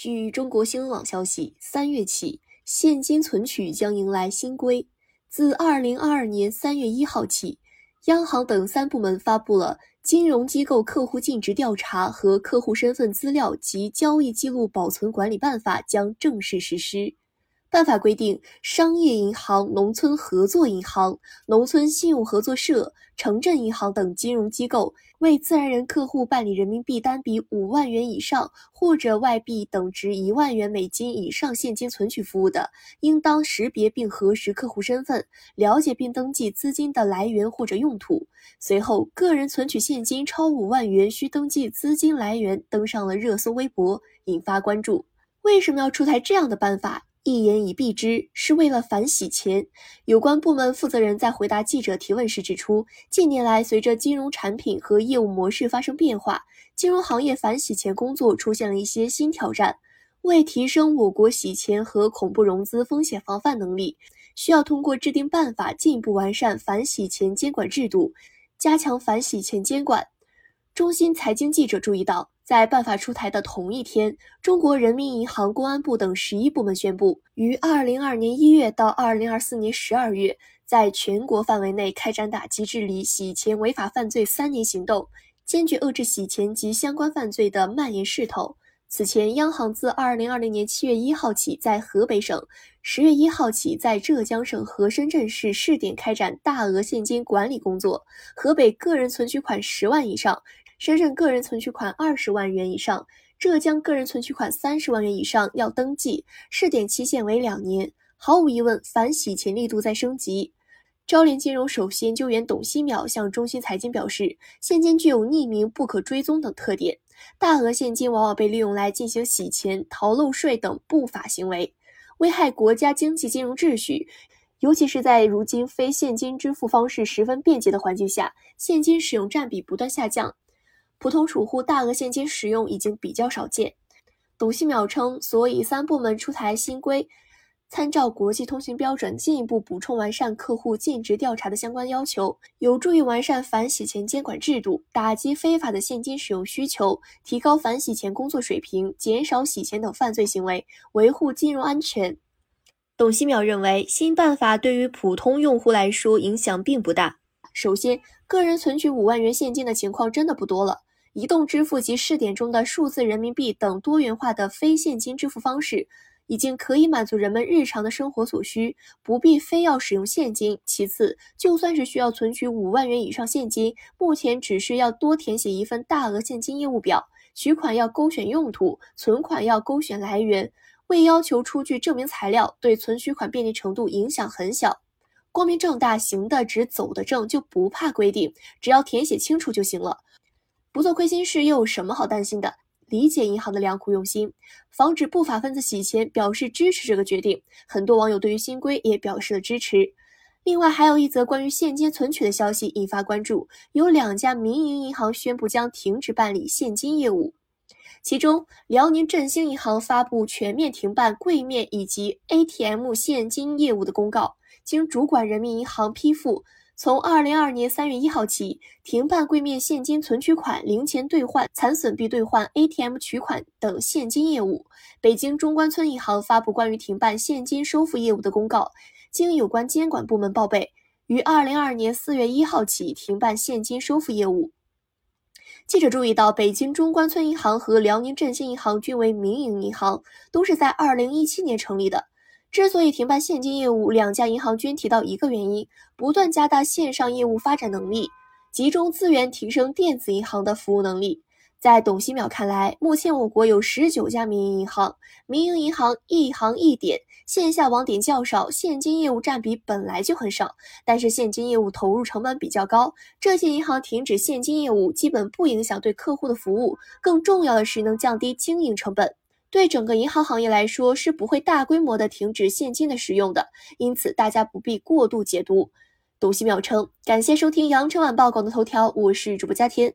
据中国新闻网消息，三月起，现金存取将迎来新规。自二零二二年三月一号起，央行等三部门发布了《金融机构客户尽职调查和客户身份资料及交易记录保存管理办法》，将正式实施。办法规定，商业银行、农村合作银行、农村信用合作社、城镇银行等金融机构为自然人客户办理人民币单笔五万元以上或者外币等值一万元美金以上现金存取服务的，应当识别并核实客户身份，了解并登记资金的来源或者用途。随后，个人存取现金超五万元需登记资金来源登上了热搜微博，引发关注。为什么要出台这样的办法？一言以蔽之，是为了反洗钱。有关部门负责人在回答记者提问时指出，近年来随着金融产品和业务模式发生变化，金融行业反洗钱工作出现了一些新挑战。为提升我国洗钱和恐怖融资风险防范能力，需要通过制定办法进一步完善反洗钱监管制度，加强反洗钱监管。中新财经记者注意到。在办法出台的同一天，中国人民银行、公安部等十一部门宣布，于二零二年一月到二零二四年十二月，在全国范围内开展打击治理洗钱违法犯罪三年行动，坚决遏制洗钱及相关犯罪的蔓延势头。此前，央行自二零二零年七月一号起在河北省，十月一号起在浙江省和深圳市试点开展大额现金管理工作。河北个人存取款十万以上。深圳个人存取款二十万元以上，浙江个人存取款三十万元以上要登记，试点期限为两年。毫无疑问，反洗钱力度在升级。招联金融首席研究员董希淼向中新财经表示，现金具有匿名、不可追踪等特点，大额现金往往被利用来进行洗钱、逃漏税等不法行为，危害国家经济金融秩序。尤其是在如今非现金支付方式十分便捷的环境下，现金使用占比不断下降。普通储户大额现金使用已经比较少见。董希淼称，所以三部门出台新规，参照国际通行标准，进一步补充完善客户尽职调查的相关要求，有助于完善反洗钱监管制度，打击非法的现金使用需求，提高反洗钱工作水平，减少洗钱等犯罪行为，维护金融安全。董希淼认为，新办法对于普通用户来说影响并不大。首先，个人存取五万元现金的情况真的不多了。移动支付及试点中的数字人民币等多元化的非现金支付方式，已经可以满足人们日常的生活所需，不必非要使用现金。其次，就算是需要存取五万元以上现金，目前只是要多填写一份大额现金业务表，取款要勾选用途，存款要勾选来源，未要求出具证明材料，对存取款便利程度影响很小。光明正大，行得直，走得正，就不怕规定，只要填写清楚就行了。不做亏心事又有什么好担心的？理解银行的良苦用心，防止不法分子洗钱，表示支持这个决定。很多网友对于新规也表示了支持。另外，还有一则关于现金存取的消息引发关注：有两家民营银行宣布将停止办理现金业务。其中，辽宁振兴银行发布全面停办柜面以及 ATM 现金业务的公告，经主管人民银行批复。从二零二二年三月一号起，停办柜面现金存取款、零钱兑换、残损币兑换、ATM 取款等现金业务。北京中关村银行发布关于停办现金收付业务的公告，经有关监管部门报备，于二零二二年四月一号起停办现金收付业务。记者注意到，北京中关村银行和辽宁振兴银行均为民营银行，都是在二零一七年成立的。之所以停办现金业务，两家银行均提到一个原因：不断加大线上业务发展能力，集中资源提升电子银行的服务能力。在董希淼看来，目前我国有十九家民营银行，民营银行一行一点，线下网点较少，现金业务占比本来就很少，但是现金业务投入成本比较高。这些银行停止现金业务，基本不影响对客户的服务，更重要的是能降低经营成本。对整个银行行业来说，是不会大规模的停止现金的使用的，因此大家不必过度解读。董希淼称，感谢收听羊城晚报广东头条，我是主播佳天。